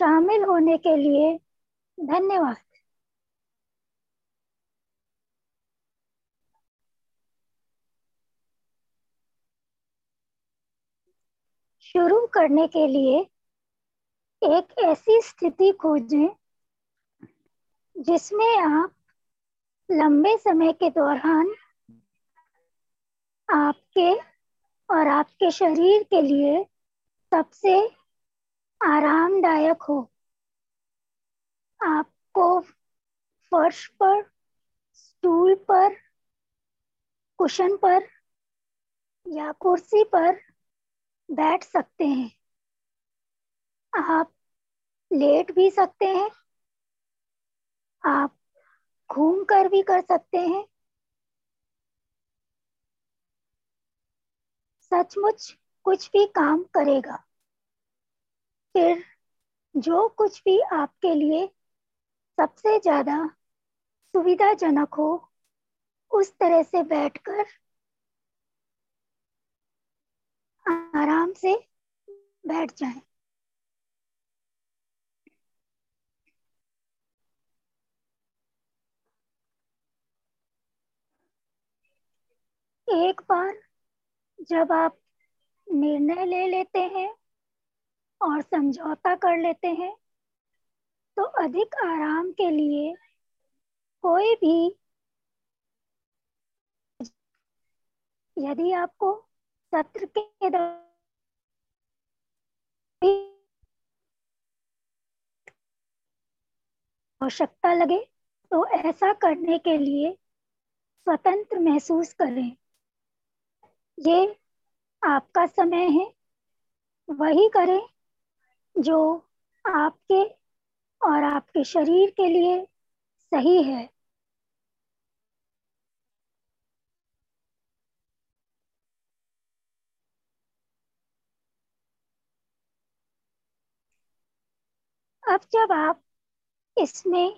शामिल होने के लिए धन्यवाद। शुरू करने के लिए एक ऐसी स्थिति खोजें जिसमें आप लंबे समय के दौरान आपके और आपके शरीर के लिए सबसे आरामदायक हो। आपको फर्श पर स्टूल पर कुशन पर या कुर्सी पर बैठ सकते हैं। आप लेट भी सकते हैं। आप घूम कर भी कर सकते हैं। सचमुच कुछ भी काम करेगा। फिर जो कुछ भी आपके लिए सबसे ज़्यादा सुविधाजनक हो, उस तरह से बैठकर आराम से बैठ जाएँ। एक बार जब आप निर्णय ले लेते हैं और समझौता कर लेते हैं तो अधिक आराम के लिए कोई भी यदि आपको सत्र के आवश्यकता लगे तो ऐसा करने के लिए स्वतंत्र महसूस करें। ये आपका समय है, वही करें जो आपके और आपके शरीर के लिए सही है। अब जब आप इसमें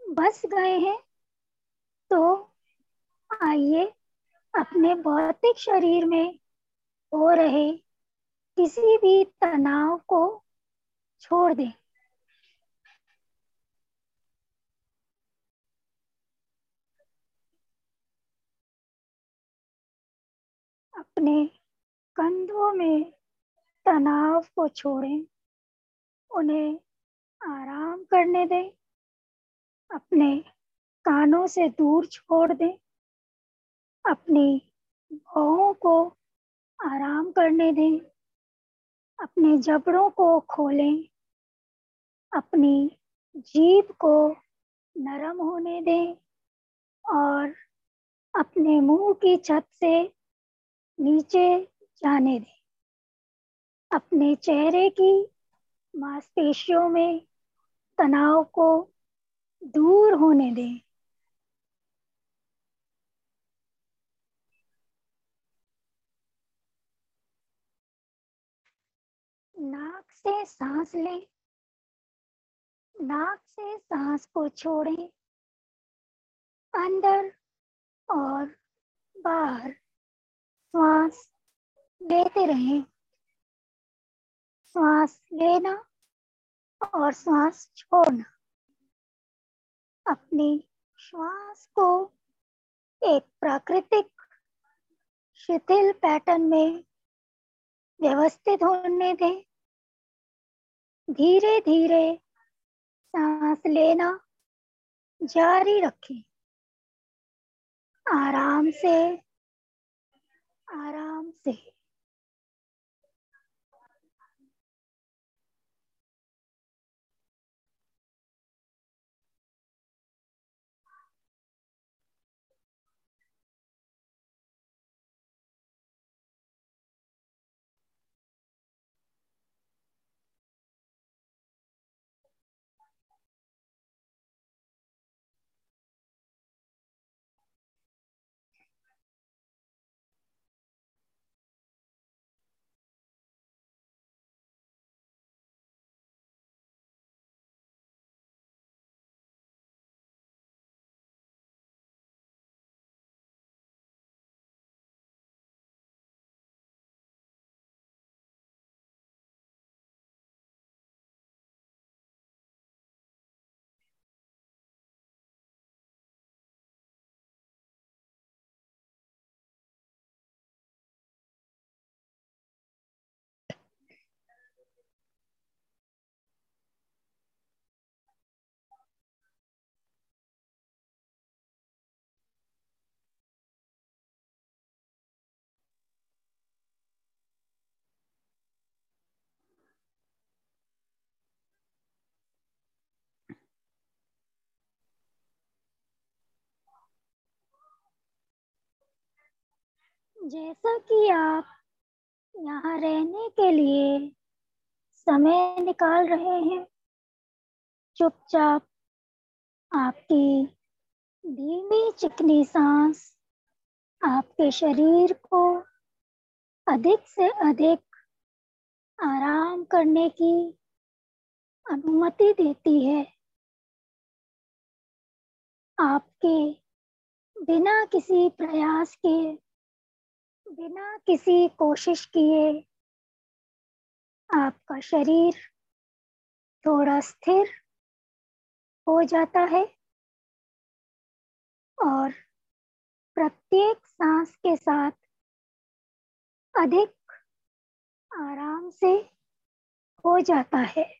बस गए हैं तो आइए अपने भौतिक शरीर में हो रहे किसी भी तनाव को छोड़ दें। अपने कंधों में तनाव को छोड़ें। उन्हें आराम करने दें। अपने कानों से दूर छोड़ दें। अपनी भौहों को आराम करने दें। अपने जबड़ों को खोलें, अपनी जीभ को नरम होने दें और अपने मुँह की छत से नीचे जाने दें। अपने चेहरे की मांसपेशियों में तनाव को दूर होने दें। नाक से सांस लें। नाक से सांस को छोड़ें। अंदर और बाहर श्वास लेते रहें। श्वास लेना और श्वास छोड़ना। अपनी श्वास को एक प्राकृतिक शिथिल पैटर्न में व्यवस्थित होने दें। धीरे धीरे सांस लेना जारी रखें। आराम से आराम से। जैसा कि आप यहाँ रहने के लिए समय निकाल रहे हैं, चुपचाप आपकी धीमी चिकनी सांस आपके शरीर को अधिक से अधिक आराम करने की अनुमति देती है। आपके बिना किसी प्रयास के बिना किसी कोशिश किए आपका शरीर थोड़ा स्थिर हो जाता है और प्रत्येक सांस के साथ अधिक आराम से हो जाता है।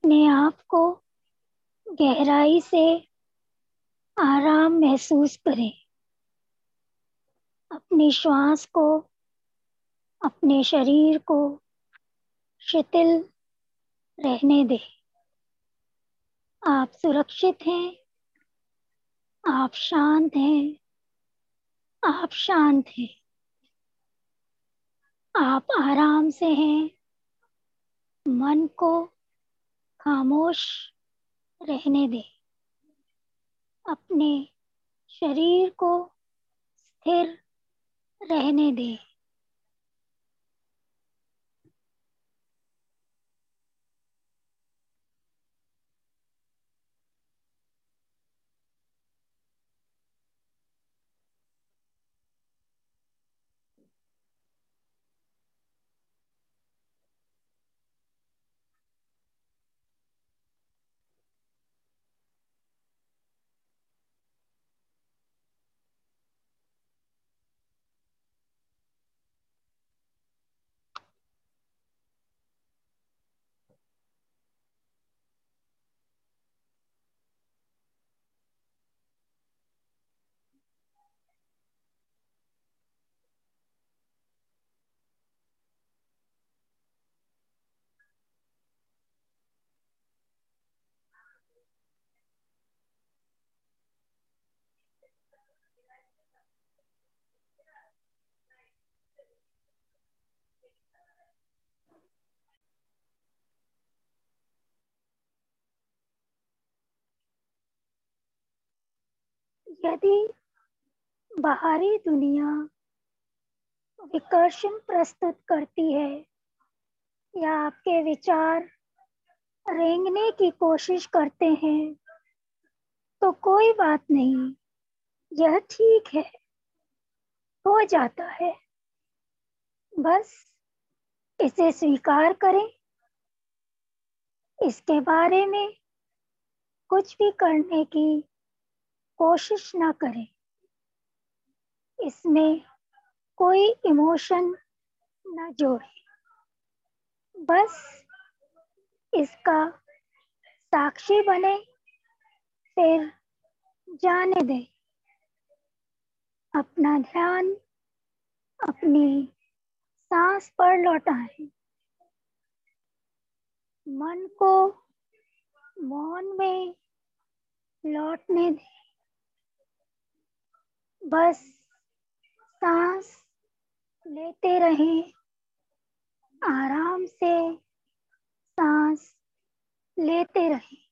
अपने आप को गहराई से आराम महसूस करें। अपनी श्वास को, अपने शरीर को शिथिल रहने दें। आप सुरक्षित हैं, आप शांत हैं, आप शांत हैं। आप आराम से हैं, मन को खामोश रहने दे। अपने शरीर को स्थिर रहने दें। यदि बाहरी दुनिया विकर्षण प्रस्तुत करती है या आपके विचार रेंगने की कोशिश करते हैं तो कोई बात नहीं, यह ठीक है, हो जाता है। बस इसे स्वीकार करें। इसके बारे में कुछ भी करने की कोशिश ना करें। इसमें कोई इमोशन न जोड़े। बस इसका साक्षी बने, फिर जाने दे। अपना ध्यान अपनी सांस पर लौटाएँ। मन को मौन में लौटने दें। बस सांस लेते रहें। आराम से सांस लेते रहें।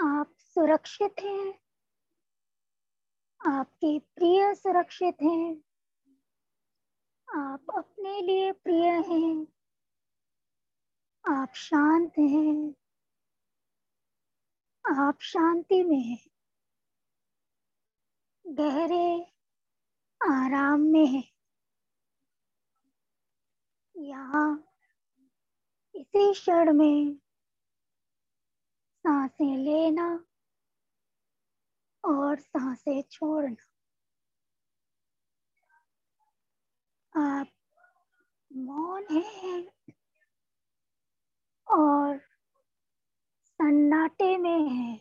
आप सुरक्षित हैं। आपके प्रिय सुरक्षित हैं। आप अपने लिए प्रिय हैं। आप शांत हैं। आप शांति में हैं। गहरे, आराम में हैं। यहाँ, इसी क्षण में साँसें लेना और साँसें छोड़ना। आप मौन हैं और सन्नाटे में हैं।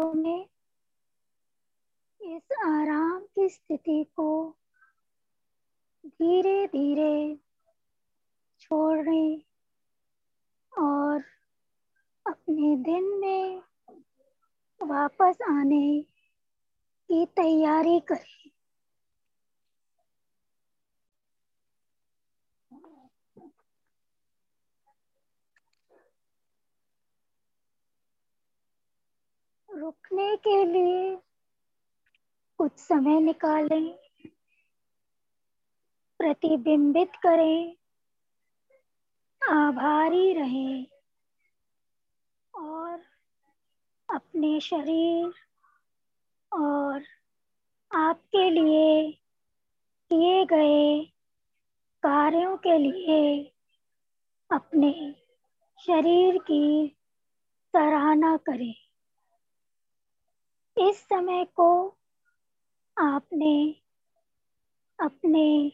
में इस आराम की स्थिति को धीरे धीरे छोड़ने और अपने दिन में वापस आने की तैयारी करें। रुकने के लिए कुछ समय निकालें, प्रतिबिंबित करें, आभारी रहें और अपने शरीर और आपके लिए किए गए कार्यों के लिए अपने शरीर की सराहना करें। इस समय को आपने अपने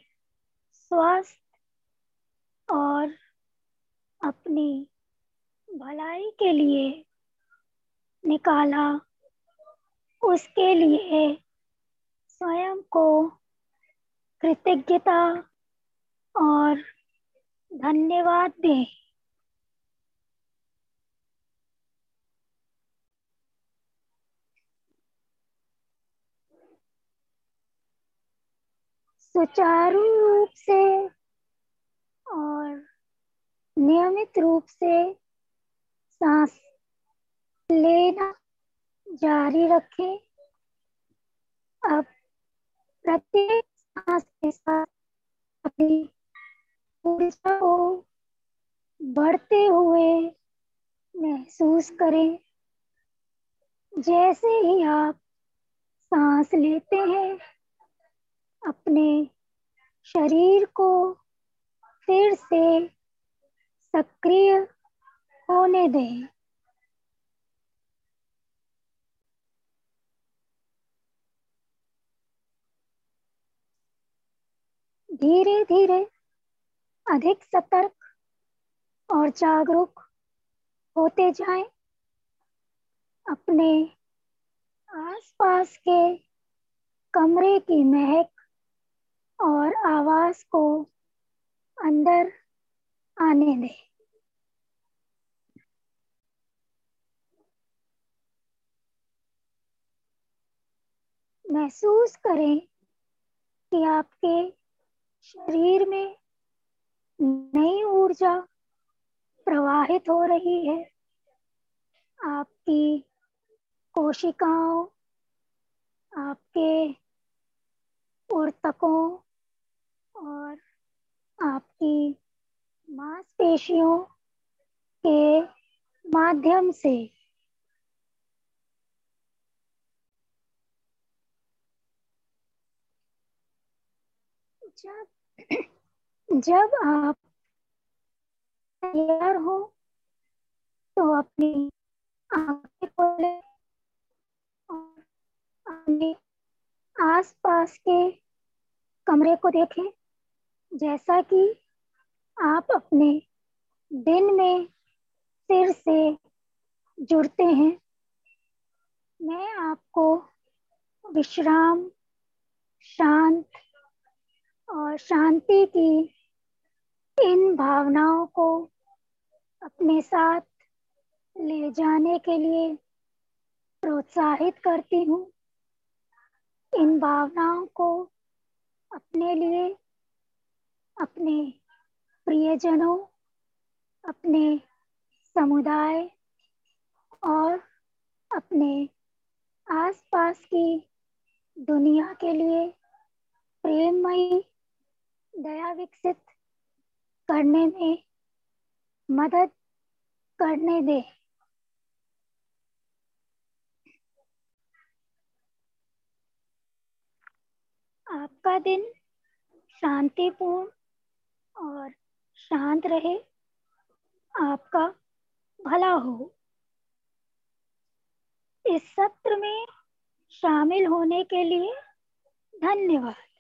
स्वास्थ्य और अपनी भलाई के लिए निकाला। उसके लिए स्वयं को कृतज्ञता और धन्यवाद दें। सुचारू रूप से और नियमित रूप से सांस लेना जारी रखें। अब प्रत्येक सांस के साथ अपनी ऊर्जा को बढ़ते हुए महसूस करें। जैसे ही आप सांस लेते हैं अपने शरीर को फिर से सक्रिय होने दें। धीरे धीरे अधिक सतर्क और जागरूक होते जाएँ। अपने आसपास के कमरे की महक और आवाज़ को अंदर आने दें। महसूस करें कि आपके शरीर में नई ऊर्जा प्रवाहित हो रही है। आपकी कोशिकाओं, आपके उर्तकों और आपकी मांसपेशियों के माध्यम से। जब जब आप तैयार हो तो अपनी आँखें खोले और अपने आसपास के कमरे को देखें। जैसा कि आप अपने दिन में सिर से जुड़ते हैं, मैं आपको विश्राम, शांत और शांति की इन भावनाओं को अपने साथ ले जाने के लिए प्रोत्साहित करती हूँ। इन भावनाओं को अपने लिए अपने प्रियजनों, अपने समुदाय और अपने आसपास की दुनिया के लिए प्रेममयी, दया विकसित करने में मदद करने दे। आपका दिन शांतिपूर्ण और शांत रहे आपका भला हो। इस सत्र में शामिल होने के लिए धन्यवाद।